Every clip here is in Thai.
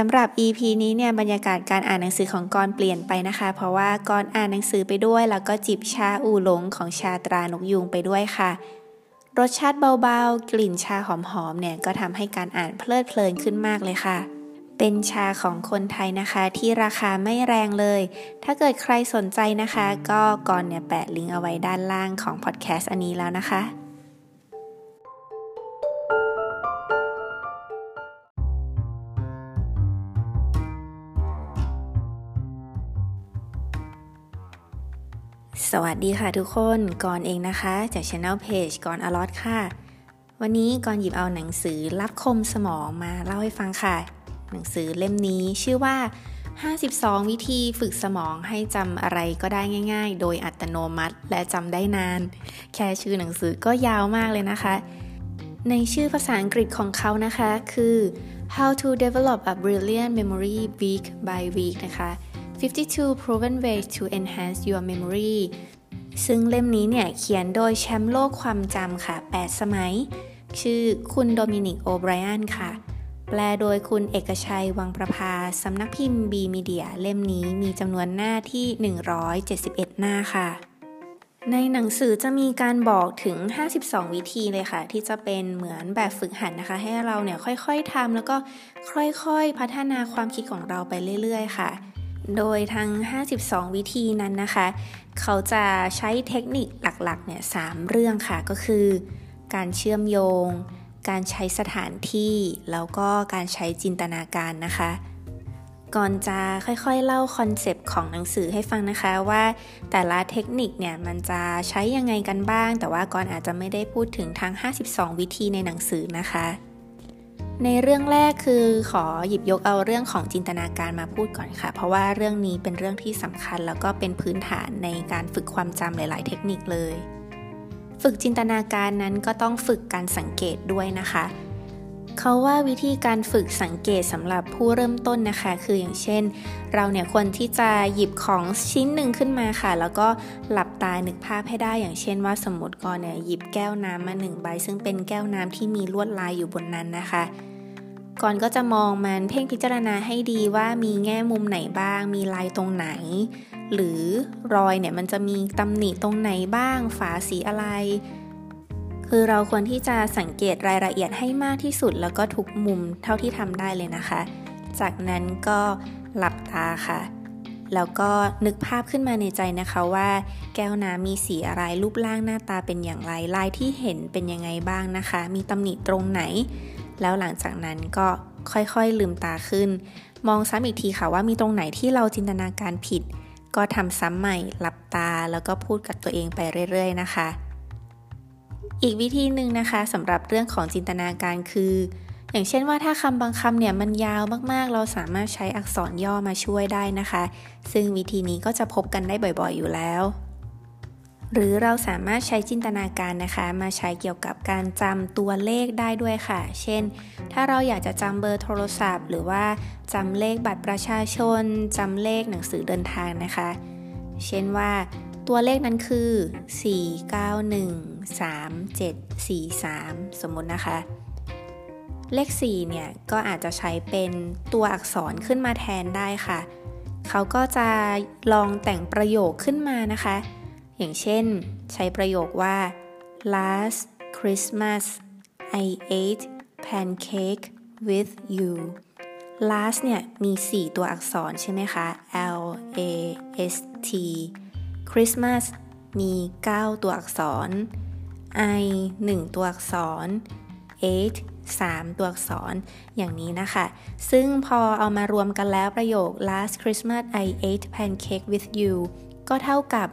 สำหรับ EP นี้เนี่ยบรรยากาศการอ่านหนังสือของกรเปลี่ยนไปนะคะ เพราะว่ากรอ่านหนังสือไปด้วย แล้วก็จิบชาอูหลงของชาตรานกยุงไปด้วยค่ะ รสชาติเบาๆ กลิ่นชาหอมๆเนี่ยก็ทำให้การอ่านเพลิดเพลินขึ้นมากเลยค่ะ เป็นชาของคนไทยนะคะ ที่ราคาไม่แรงเลย ถ้าเกิดใครสนใจนะคะ ก็กรเนี่ยแปะลิงก์เอาไว้ด้านล่างของพอดแคสต์อันนี้แล้วนะคะ สวัสดีค่ะทุกคนก่อนเองนะคะ จาก Channel Page ก่อนอลอตค่ะ วันนี้ก่อนหยิบเอาหนังสือรับคมสมองมาเล่าให้ฟังค่ะ หนังสือเล่มนี้ชื่อว่า 52 วิธีฝึกสมองให้จำอะไรก็ได้ง่าย ๆ โดยอัตโนมัติและจำได้นาน แค่ชื่อหนังสือก็ยาวมากเลยนะคะ ในชื่อภาษาอังกฤษของเขานะคะคือ How to Develop a Brilliant Memory Week by Week นะคะ 52 Proven Ways to Enhance Your Memory ซึ่งเล่มนี้เนี่ยเขียนโดยแชมป์โลกความจำค่ะ 8 สมัย ชื่อคุณโดมินิกโอไบรอันค่ะ แปลโดยคุณเอกชัยวังประภาสำนักพิมพ์บีมีเดียเล่มนี้มีจำนวนหน้าที่ 171 หน้าค่ะ ในหนังสือจะมีการบอกถึง 52 วิธีเลยค่ะ ที่จะเป็นเหมือนแบบฝึกหัดนะคะ ให้เราเนี่ยค่อยๆทำแล้วก็ค่อยๆพัฒนาความคิดของเราไปเรื่อย ๆ ค่ะ โดยทั้ง 52 วิธีนั้นนะคะ เขาจะใช้เทคนิคหลักๆเนี่ย3เรื่องค่ะก็คือ การเชื่อมโยง การใช้สถานที่ แล้วก็การใช้จินตนาการนะคะ กอรจะค่อยๆเล่า concept ของหนังสือให้ฟังนะคะว่าแต่ละเทคนิคเนี่ยมันจะใช้ยังไงกันบ้าง แต่ว่ากอรอาจจะไม่ได้พูดถึงทั้ง 52 วิธีในหนังสือนะคะ ในเรื่องแรกคือขอหยิบยกเอาเรื่องของจินตนาการมาพูดก่อนค่ะ เพราะว่าเรื่องนี้เป็นเรื่องที่สำคัญแล้วก็เป็นพื้นฐานในการฝึกความจำหลาย ๆ เทคนิคเลย ฝึกจินตนาการนั้นก็ต้องฝึกการสังเกตด้วยนะคะ เขาว่าวิธีการฝึกสังเกตสำหรับผู้เริ่มต้นนะคะ คืออย่างเช่น เราเนี่ยควรที่จะหยิบของชิ้นหนึ่งขึ้นมาค่ะ แล้วก็หลับ ตานึกภาพให้ได้อย่างเช่นว่าสมมติก่อนเนี่ยหยิบแก้วน้ำมาหนึ่งใบ ซึ่งเป็นแก้วน้ำที่มีลวดลายอยู่บนนั้นนะคะ ก่อนก็จะมองมันเพ่งพิจารณาให้ดีว่ามีแง่มุมไหนบ้าง มีลายตรงไหน หรือรอยเนี่ยมันจะมีตำหนิตรงไหนบ้าง ฝาสีอะไร คือเราควรที่จะสังเกตรายละเอียดให้มากที่สุด แล้วก็ทุกมุมเท่าที่ทำได้เลยนะคะ จากนั้นก็หลับตาค่ะ แล้วก็นึกภาพขึ้นมาในใจนะคะว่า แก้วน้ำมีสีอะไรรูปร่างหน้าตาเป็นอย่างไรลายที่เห็นเป็นยังไงบ้างนะคะ มีตำหนิตรงไหน แล้วหลังจากนั้นก็ค่อยๆลืมตาขึ้น มองซ้ำอีกทีค่ะว่ามีตรงไหนที่เราจินตนาการผิด ก็ทำซ้ำใหม่หลับตาแล้วก็พูดกับตัวเองไปเรื่อย ๆ นะคะ อีกวิธีหนึ่งนะคะสำหรับเรื่องของจินตนาการคือ อย่างเช่นว่าถ้าคำบางคำเนี่ยมันยาวมากๆ เราสามารถใช้อักษรย่อมาช่วยได้นะคะ ซึ่งวิธีนี้ก็จะพบกันได้บ่อยๆ อยู่แล้ว หรือเราสามารถใช้จินตนาการนะคะ มาใช้เกี่ยวกับการจำตัวเลขได้ด้วยค่ะ เช่น ถ้าเราอยากจะจำเบอร์โทรศัพท์ หรือว่าจำเลขบัตรประชาชนจำเลขหนังสือเดินทางนะคะ เช่นว่าตัวเลขนั้นคือ 4913743 สมมตินะคะ เลข 4 เนี่ย ก็อาจจะใช้เป็นตัวอักษรขึ้นมาแทนได้ค่ะ เขาก็จะลองแต่งประโยคขึ้นมานะคะ อย่างเช่น ใช้ประโยคว่า last Christmas I ate pancake with you last เนี่ย มี 4 ตัวอักษรใช่ไหมคะ L A S T Christmas มี 9 ตัวอักษร I 1 ตัวอักษร eight 3 ตัวอักษรอย่างนี้นะคะ ซึ่งพอเอามารวมกันแล้วประโยค last Christmas I ate pancake with you ก็เท่ากับ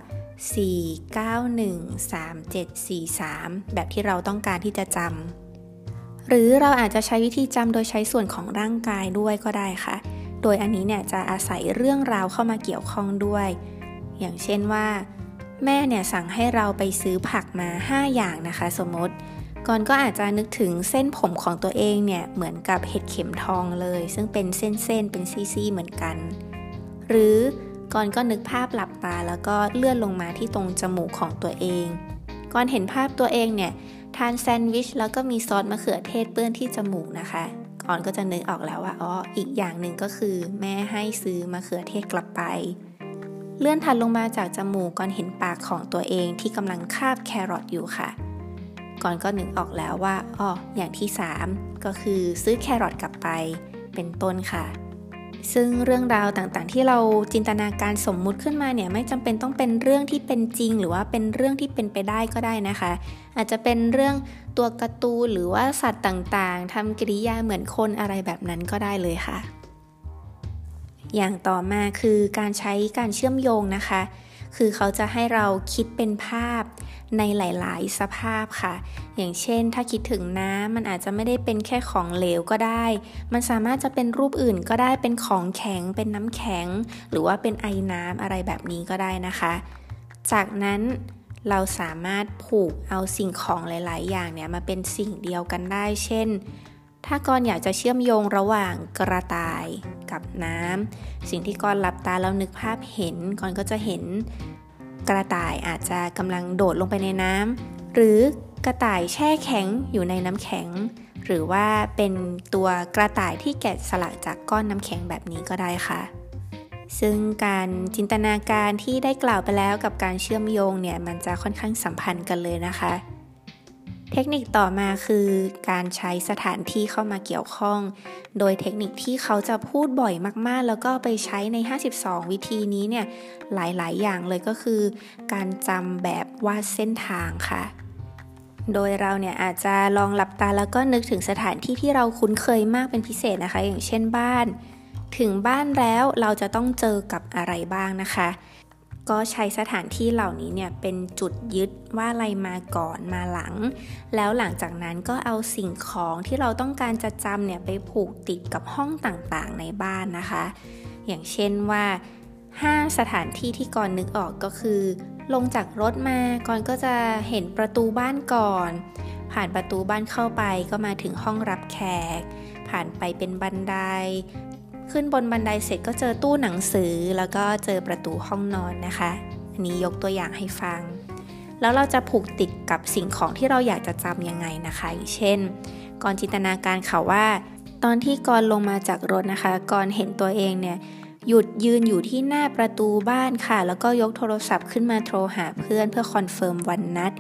4913743 แบบที่เราต้องการที่จะจำ หรือเราอาจจะใช้วิธีจำโดยใช้ส่วนของร่างกายด้วยก็ได้ค่ะ โดยอันนี้เนี่ยจะอาศัยเรื่องราวเข้ามาเกี่ยวข้องด้วย อย่างเช่นว่า แม่เนี่ยสั่งให้เราไปซื้อผักมา 5 อย่างนะคะ สมมติ ก่อนก็อาจจะนึกถึงเส้นผมของตัวเองเนี่ยเหมือนกับเห็ดเข็มทองเลย ซึ่งเป็นเส้นๆเป็นซี่ๆเหมือนกัน หรือก่อนก็นึกภาพหลับตาแล้วก็เลื่อนลงมาที่ตรงจมูกของตัวเองก่อนเห็นภาพตัวเองเนี่ยทานแซนด์วิชแล้วก็มีซอสมะเขือเทศเปื้อนที่จมูกนะคะก่อนก็จะนึกออกแล้วว่าอ๋ออีกอย่างหนึ่งก็คือ แม่ให้ซื้อมะเขือเทศกลับไป เลื่อนถัดลงมาจากจมูกก่อนเห็นปากของตัวเองที่กำลังคาบแครอทอยู่ค่ะ ก่อนก็นึกออกแล้วว่าอ๋ออย่างที่ 3 ก็คือซื้อแครอทกลับไปเป็นต้นค่ะ ซึ่งเรื่องราวต่างๆ ที่เราจินตนาการสมมุติขึ้นมาเนี่ยไม่จำเป็นต้องเป็นเรื่องที่เป็นจริง หรือว่าเป็นเรื่องที่เป็นไปได้ก็ได้นะคะ อาจจะเป็นเรื่องตัวการ์ตูนหรือว่าสัตว์ต่างๆทำกิริยาเหมือนคนอะไรแบบนั้นก็ได้เลยค่ะ อย่างต่อมาคือการใช้การเชื่อมโยงนะคะ คือเขาจะให้เราคิดเป็นภาพในหลาย ๆ สภาพค่ะ อย่างเช่น ถ้าคิดถึงน้ำมันอาจจะไม่ได้เป็นแค่ของเหลวก็ได้ มันสามารถจะเป็นรูปอื่นก็ได้เป็นของแข็ง เป็นน้ำแข็ง หรือว่าเป็นไอน้ำอะไรแบบนี้ก็ได้นะคะ จากนั้นเราสามารถผูกเอาสิ่งของหลาย ๆ อย่างเนี่ยมาเป็นสิ่งเดียวกันได้ เช่น ถ้ากอนอยากจะเชื่อมโยงระหว่างกระต่ายกับน้ำสิ่งที่กอนหลับตาแล้วนึกภาพเห็นกอนก็จะเห็นกระต่ายอาจจะกำลังโดดลงไปในน้ำหรือกระต่ายแช่แข็งอยู่ในน้ำแข็ง หรือว่าเป็นตัวกระต่ายที่แกะสลักจากก้อนน้ำแข็งแบบนี้ก็ได้ค่ะ ซึ่งการจินตนาการที่ได้กล่าวไปแล้วกับการเชื่อมโยงเนี่ยมันจะค่อนข้างสัมพันธ์กันเลยนะคะ เทคนิคต่อมาคือการใช้สถานที่เข้ามาเกี่ยวข้อง โดยเทคนิคที่เขาจะพูดบ่อยมากๆ แล้วก็ไปใช้ใน 52 วิธีนี้เนี่ยหลายๆ อย่างเลยก็คือ การจำแบบวาดเส้นทางค่ะ โดยเราเนี่ยอาจจะลองหลับตาแล้วก็นึกถึงสถานที่ที่เราคุ้นเคยมากเป็นพิเศษนะคะ อย่างเช่นบ้าน ถึงบ้านแล้วเราจะต้องเจอกับอะไรบ้างนะคะ ก็ใช้สถานที่เหล่านี้เนี่ยเป็นจุดยึดว่าอะไรมาก่อนมาหลัง แล้วหลังจากนั้นก็เอาสิ่งของที่เราต้องการจะจำเนี่ยไปผูกติดกับห้องต่างๆในบ้านนะคะ อย่างเช่นว่า 5 สถานที่ที่ก่อนนึกออกก็คือ ลงจากรถมาก่อนก็จะเห็นประตูบ้านก่อน ผ่านประตูบ้านเข้าไปก็มาถึงห้องรับแขก ผ่านไปเป็นบันได ขึ้นบนบันไดเสร็จก็เจอตู้หนังสือ แล้วก็เจอประตูห้องนอนนะคะ อันนี้ยกตัวอย่างให้ฟัง แล้วเราจะผูกติดกับสิ่งของที่เราอยากจะจำยังไงนะคะอย่างเช่น กอรจินตนาการค่ะว่า ตอนที่กอรลงมาจากรถนะคะกอรเห็นตัวเองเนี่ยหยุดยืนอยู่ที่หน้าประตูบ้านค่ะ แล้วก็ยกโทรศัพท์ขึ้นมาโทรหาเพื่อนเพื่อ confirm วันนัด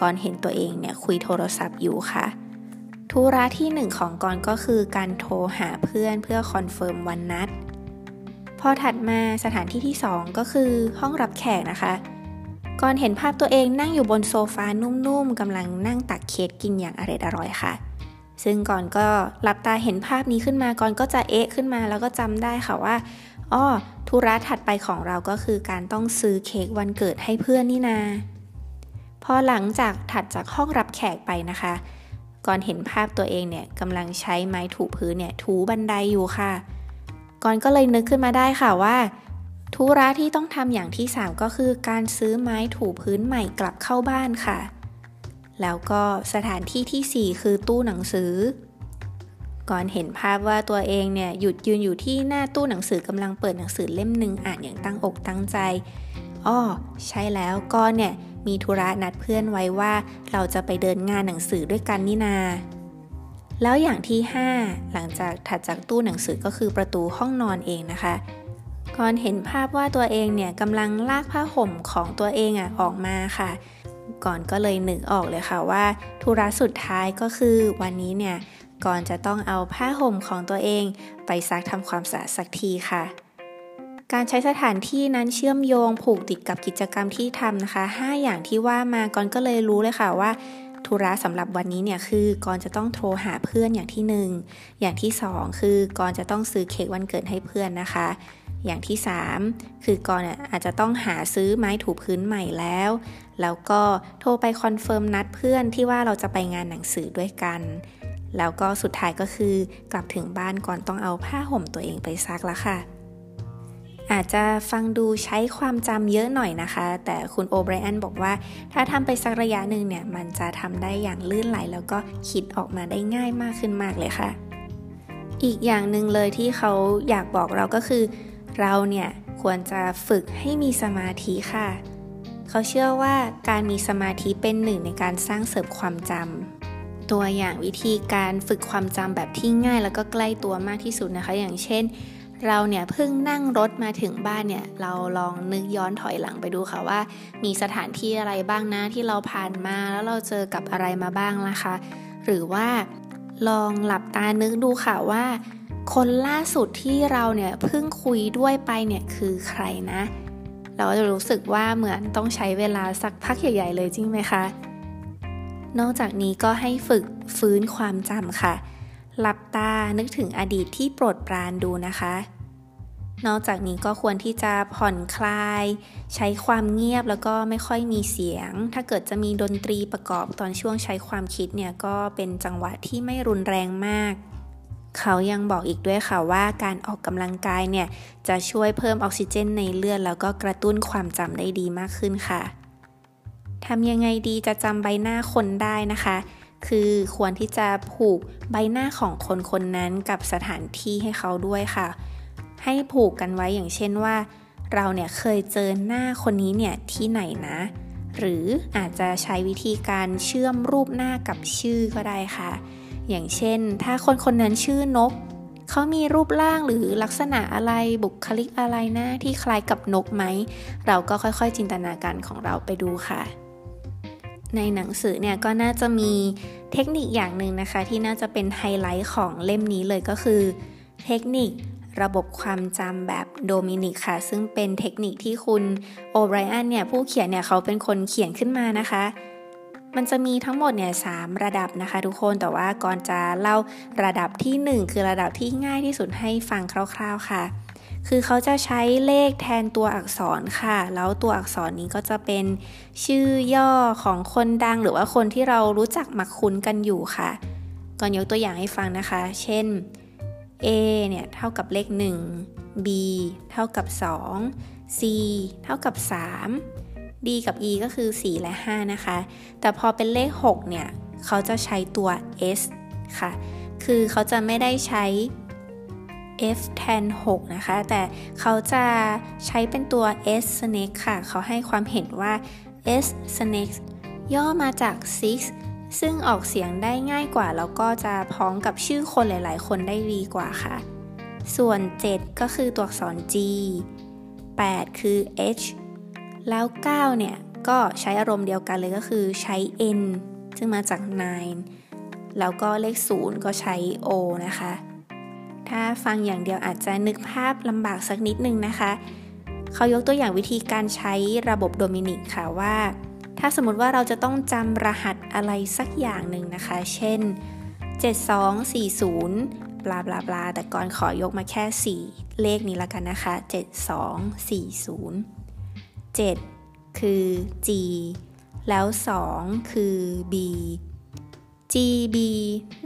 กอรเห็นตัวเองเนี่ยคุยโทรศัพท์อยู่ค่ะ ธุระที่หนึ่งของกอรก็คือการโทรหาเพื่อนเพื่อ confirm วันนัด พอถัดมาสถานที่ที่2ก็คือห้องรับแขกนะคะกอรเห็นภาพตัวเองนั่งอยู่บนโซฟานุ่มๆกำลังนั่งตักเค้กกินอย่างอร่อยอร่อยค่ะ ซึ่งกอรก็หลับตาเห็นภาพนี้ขึ้นมากอรก็จะเอ๊ะขึ้นมาแล้วก็จำได้ค่ะว่าอ้อธุระถัดไปของเราก็คือการต้องซื้อเค้กวันเกิดให้เพื่อนนี่นา พอหลังจากถัดจากห้องรับแขกไปนะคะ ก่อนเห็นภาพตัวเองเนี่ยกำลังใช้ไม้ถูพื้นเนี่ยถูบันไดอยู่ค่ะ ก่อนก็เลยนึกขึ้นมาได้ค่ะว่าธุระที่ต้องทำอย่างที่ 3 ก็คือการซื้อไม้ถูพื้นใหม่กลับเข้าบ้านค่ะ แล้วก็สถานที่ที่ 4 คือตู้หนังสือ ก่อนเห็นภาพว่าตัวเองเนี่ยหยุดยืนอยู่ที่หน้าตู้หนังสือกำลังเปิดหนังสือเล่มหนึ่งอ่านอย่างตั้งอกตั้งใจ อ้อใช่แล้วก็เนี่ย มีธุระนัดเพื่อนไว้ว่าเราจะไปเดินงานหนังสือด้วยกันนี่นา แล้วอย่างที่ 5 หลังจากถัดจากตู้หนังสือก็คือประตูห้องนอนเองนะคะก่อนเห็นภาพว่าตัวเองเนี่ยกำลังลากผ้าห่มของตัวเองอะออกมาค่ะ ก่อนก็เลยนึกออกเลยค่ะว่าธุระสุดท้ายก็คือวันนี้เนี่ยก่อนจะต้องเอาผ้าห่มของตัวเอง ไปซักทำความสะอาดสักทีค่ะ การใช้สถานที่นั้นเชื่อมโยงผูกติดกับกิจกรรมที่ทำนะคะ 5 อย่างที่ว่ามากอรก็เลยรู้เลยค่ะว่าธุระสำหรับวันนี้เนี่ยคือกอรจะต้องโทรหาเพื่อนอย่างที่ 1 อย่างที่ 2 คือกอรจะต้องซื้อเค้กวันเกิดให้เพื่อนนะคะ อย่างที่ 3 คือกอรอาจจะต้องหาซื้อไม้ถูพื้นใหม่แล้ว แล้วก็โทรไป confirm นัดเพื่อนที่ว่าเราจะไปงานหนังสือด้วยกัน แล้วก็สุดท้ายก็คือกลับถึงบ้านก่อนต้องเอาผ้าห่มตัวเองไปซักแล้วค่ะ อาจจะฟังดูใช้ความจำเยอะหน่อยนะคะ แต่คุณโอไบรอันบอกว่า ถ้าทำไปสักระยะหนึ่งเนี่ย มันจะทำได้อย่างลื่นไหล แล้วก็คิดออกมาได้ง่ายมากขึ้นมากเลยค่ะ อีกอย่างหนึ่งเลยที่เขาอยากบอกเราก็คือ เราเนี่ยควรจะฝึกให้มีสมาธิค่ะ เขาเชื่อว่าการมีสมาธิเป็นหนึ่งในการสร้างเสริมความจำตัวอย่างวิธีการฝึกความจำแบบที่ง่ายแล้วก็ใกล้ตัวมากที่สุดนะคะ อย่างเช่น เราเนี่ยเพิ่งนั่งรถมาถึงบ้านเนี่ย เราลองนึกย้อนถอยหลังไปดูค่ะว่า มีสถานที่อะไรบ้างนะที่เราผ่านมาแล้วเราเจอกับอะไรมาบ้างนะคะ หรือว่าลองหลับตานึกดูค่ะว่า คนล่าสุดที่เราเนี่ยเพิ่งคุยด้วยไปเนี่ยคือใครนะ เราจะรู้สึกว่าเหมือนต้องใช้เวลาสักพักใหญ่ ๆ เลยจริงไหมคะ นอกจากนี้ก็ให้ฝึกฟื้นความจำค่ะ หลับตานึกถึงอดีตที่โปรดปรานดูนะคะ นอกจากนี้ก็ควรที่จะผ่อนคลาย ใช้ความเงียบแล้วก็ไม่ค่อยมีเสียง ถ้าเกิดจะมีดนตรีประกอบตอนช่วงใช้ความคิดเนี่ยก็เป็นจังหวะที่ไม่รุนแรงมาก เขายังบอกอีกด้วยค่ะว่าการออกกำลังกายเนี่ยจะช่วยเพิ่มออกซิเจนในเลือดแล้วก็กระตุ้นความจำได้ดีมากขึ้นค่ะทำยังไงดีจะจำใบหน้าคนได้นะคะ คือควรที่จะผูกใบหน้าของคนคนนั้นกับสถานที่ให้เขาด้วยค่ะ ให้ผูกกันไว้อย่างเช่นว่า เราเนี่ยเคยเจอหน้าคนนี้เนี่ยที่ไหนนะ หรืออาจจะใช้วิธีการเชื่อมรูปหน้ากับชื่อก็ได้ค่ะ อย่างเช่น ถ้าคนคนนั้นชื่อนกเขามีรูปร่างหรือลักษณะอะไรบุคลิกอะไรนะที่คล้ายกับนกไหม เราก็ค่อยๆจินตนาการของเราไปดูค่ะ ในหนังสือเนี่ยก็น่าจะมีเทคนิคอย่างหนึ่งนะคะ ที่น่าจะเป็นไฮไลท์ของเล่มนี้เลยก็คือ เทคนิคระบบความจำแบบโดมินิกค่ะ ซึ่งเป็นเทคนิคที่คุณโอไบรอันเนี่ยผู้เขียนเนี่ยเขาเป็นคนเขียนขึ้นมานะคะ มันจะมีทั้งหมดเนี่ยสระดับนะคะ ทุกคนแต่ว่าก่อนจะเล่าระดับที่ 1 คือระดับที่ง่ายที่สุดให้ฟังคร่าว ๆค่ะ คือเขาจะใช้เลขแทนตัวอักษรค่ะ แล้วตัวอักษรนี้ก็จะเป็นชื่อย่อของคนดังหรือว่าคนที่เรารู้จักมักคุ้นกันอยู่ค่ะ ก่อนยกตัวอย่างให้ฟังนะคะ เช่น A เนี่ยเท่ากับเลข 1 B เท่ากับ 2 C เท่ากับ 3 D กับ E ก็คือ 4 และ 5 นะคะ แต่พอเป็นเลข 6 เนี่ย เขาจะใช้ตัว S ค่ะ คือเขาจะไม่ได้ใช้ f แทน6นะคะ แต่เขาจะใช้เป็นตัว s snake ค่ะ เขาให้ความเห็นว่า s snake ย่อมาจาก six ซึ่งออกเสียงได้ง่ายกว่า แล้วก็จะพ้องกับชื่อคนหลาย ๆ คนได้ดีกว่าค่ะ ส่วน 7 ก็คือตัวอักษร G 8 คือ H แล้ว 9 เนี่ย ก็ใช้อารมณ์เดียวกันเลยก็คือใช้ N ซึ่งมาจาก9แล้วก็เลข 0 ก็ใช้ O นะคะ ถ้าฟังอย่างเดียวอาจจะนึกภาพลำบากสักนิดนึงนะคะ เขายกตัวอย่างวิธีการใช้ระบบโดมินิกค่ะว่า ถ้าสมมติว่าเราจะต้องจำรหัสอะไรสักอย่างหนึ่งนะคะ เช่น 7240 บลาบลาบลาแต่ก่อนขอยกมาแค่ 4 เลขนี้ละกันนะคะ 7240 7 คือ G แล้ว 2 คือ B GB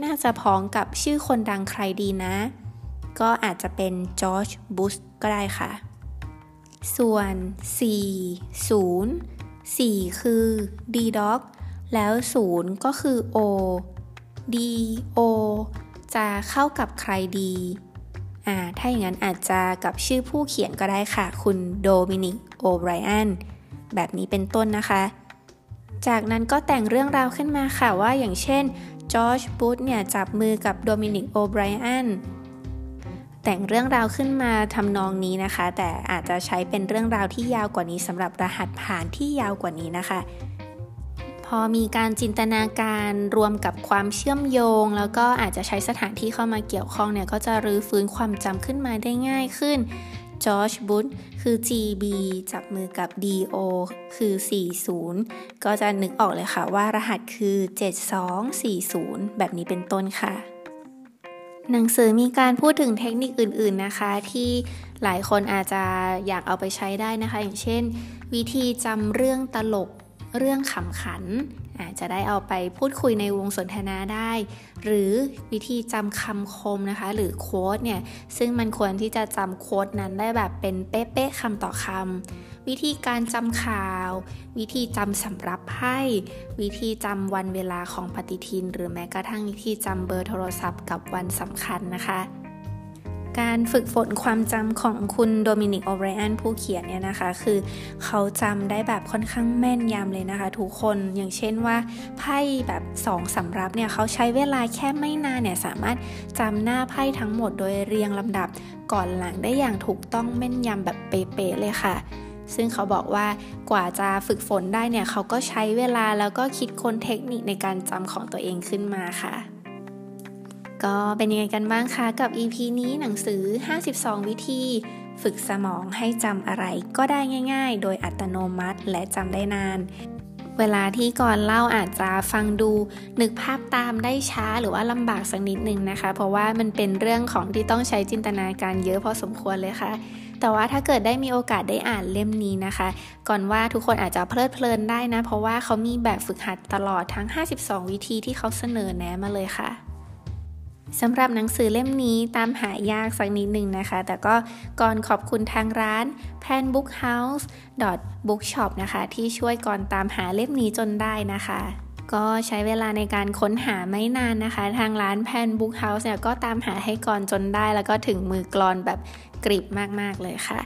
น่าจะพ้องกับชื่อคนดังใครดีนะ ก็อาจจะเป็นจอร์จบุชก็ได้ค่ะ ส่วน 4 0 4 คือ D dog แล้ว 0 ก็คือ O D O จะเข้ากับใครดีอ่าถ้าอย่างนั้นอาจจะกับชื่อผู้เขียนก็ได้ค่ะ คุณโดมินิกโอไบรอันแบบนี้เป็นต้นนะคะ จากนั้นก็แต่งเรื่องราวขึ้นมาค่ะว่าอย่างเช่นจอร์จบูธเนี่ยจับมือกับโดมินิกโอไบรอัน แต่งเรื่องราวขึ้นมาทำนองนี้นะคะ แต่อาจจะใช้เป็นเรื่องราวที่ยาวกว่านี้สำหรับรหัสผ่านที่ยาวกว่านี้นะคะ พอมีการจินตนาการรวมกับความเชื่อมโยง แล้วก็อาจจะใช้สถานที่เข้ามาเกี่ยวข้องเนี่ยก็จะรื้อฟื้นความจำขึ้นมาได้ง่ายขึ้นจอร์จบุตคือ GB จับมือกับ DO คือ 40 ก็จะนึกออกเลยค่ะว่ารหัสคือ 7240 แบบนี้เป็นต้นค่ะ หนังสือมีการพูดถึงเทคนิคอื่น ๆนะคะ ที่หลายคนอาจจะอยากเอาไปใช้ได้นะคะ อย่างเช่น วิธีจำเรื่องตลกเรื่องขำขัน อาจจะได้เอาไปพูดคุยในวงสนทนาได้ หรือวิธีจำคำคมนะคะ หรือโค้ดเนี่ยซึ่งมันควรที่จะจำโค้ดนั้นได้แบบเป็นเป๊ะๆคำต่อคำ วิธีการจำข่าว วิธีจำสำรับไพ่วิธีจำวันเวลาของปฏิทิน หรือแม้กระทั่งวิธีจำเบอร์โทรศัพท์กับวันสำคัญนะคะ การฝึกฝนความจำของคุณโดมินิกโอเบรอันผู้เขียนเนี่ยนะคะ คือเขาจำได้แบบค่อนข้างแม่นยำเลยนะคะ ทุกคนอย่างเช่นว่าไพ่แบบสองสำรับเนี่ยเขาใช้เวลาแค่ไม่นานเนี่ยสามารถจำหน้าไพ่ทั้งหมดโดยเรียงลำดับก่อนหลังได้อย่างถูกต้องแม่นยำแบบเป๊ะๆเลยค่ะ ซึ่งเขาบอกว่ากว่าจะฝึกฝนได้เนี่ยเขาก็ใช้เวลาแล้วก็คิดค้นเทคนิคในการจำของตัวเองขึ้นมาค่ะ ก็เป็นยังไงกันบ้างคะกับ EP นี้หนังสือ 52 วิธีฝึกสมองให้จำอะไรก็ได้ง่าย ๆ โดยอัตโนมัติและจำได้นาน เวลาที่ก่อนเล่าอาจจะฟังดูนึกภาพตามได้ช้าหรือว่าลำบากสักนิดนึงนะคะ เพราะว่ามันเป็นเรื่องของที่ต้องใช้จินตนาการเยอะพอสมควรเลยค่ะ แต่ว่าถ้าเกิดได้มีโอกาสได้อ่านเล่มนี้นะคะ ก่อนว่าทุกคนอาจจะเพลิดเพลินได้นะ เพราะว่าเขามีแบบฝึกหัดตลอดทั้ง 52 วิธีที่เขาเสนอแนะมาเลยค่ะสำหรับหนังสือเล่มนี้ตามหายากสักนิดหนึ่งนะคะ แต่ก็ก่อนขอบคุณทางร้าน Pan Book House Bookshop นะคะ ที่ช่วยก่อนตามหาเล่มนี้จนได้นะคะ ก็ใช้เวลาในการค้นหาไม่นานนะคะ ทางร้าน Pan Book House เนี่ยก็ตามหาให้ก่อนจนได้ แล้วก็ถึงมือกรอนแบบกริบมากๆเลยค่ะ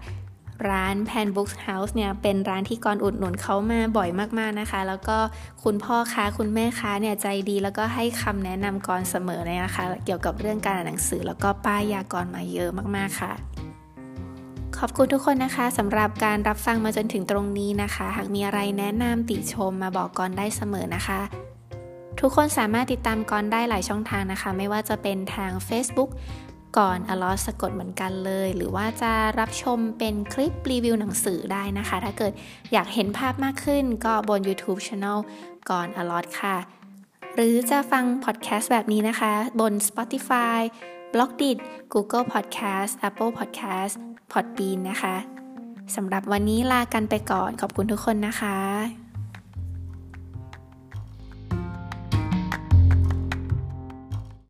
ร้าน Pan Books House เนี่ยเป็นร้านที่กรอุดหนุนเขามาบ่อยมากๆนะคะ แล้วก็คุณพ่อค้าคุณแม่ค้าเนี่ยใจดี แล้วก็ให้คำแนะนำกรเสมอเลยนะคะ เกี่ยวกับเรื่องการอ่านหนังสือ แล้วก็ป้ายยากรมาเยอะมากๆค่ะ ขอบคุณทุกคนนะคะสำหรับการรับฟังมาจนถึงตรงนี้นะคะ หากมีอะไรแนะนำติชมมาบอกกรได้เสมอนะคะ ทุกคนสามารถติดตามกรได้หลายช่องทางนะคะ ไม่ว่าจะเป็นทาง Facebook ก่อนอลอสกดเหมือนกันเลย หรือว่าจะรับชมเป็นคลิปรีวิวหนังสือได้นะคะ ถ้าเกิดอยากเห็นภาพมากขึ้นก็บน YouTube Channel ก่อนอลอสค่ะ หรือจะฟังพอดแคสต์แบบนี้นะคะ บน Spotify b l o g d i t Google Podcast Apple Podcast Podbean นะคะสำหรับวันนี้ลากันไปก่อนขอบคุณทุกคนนะคะ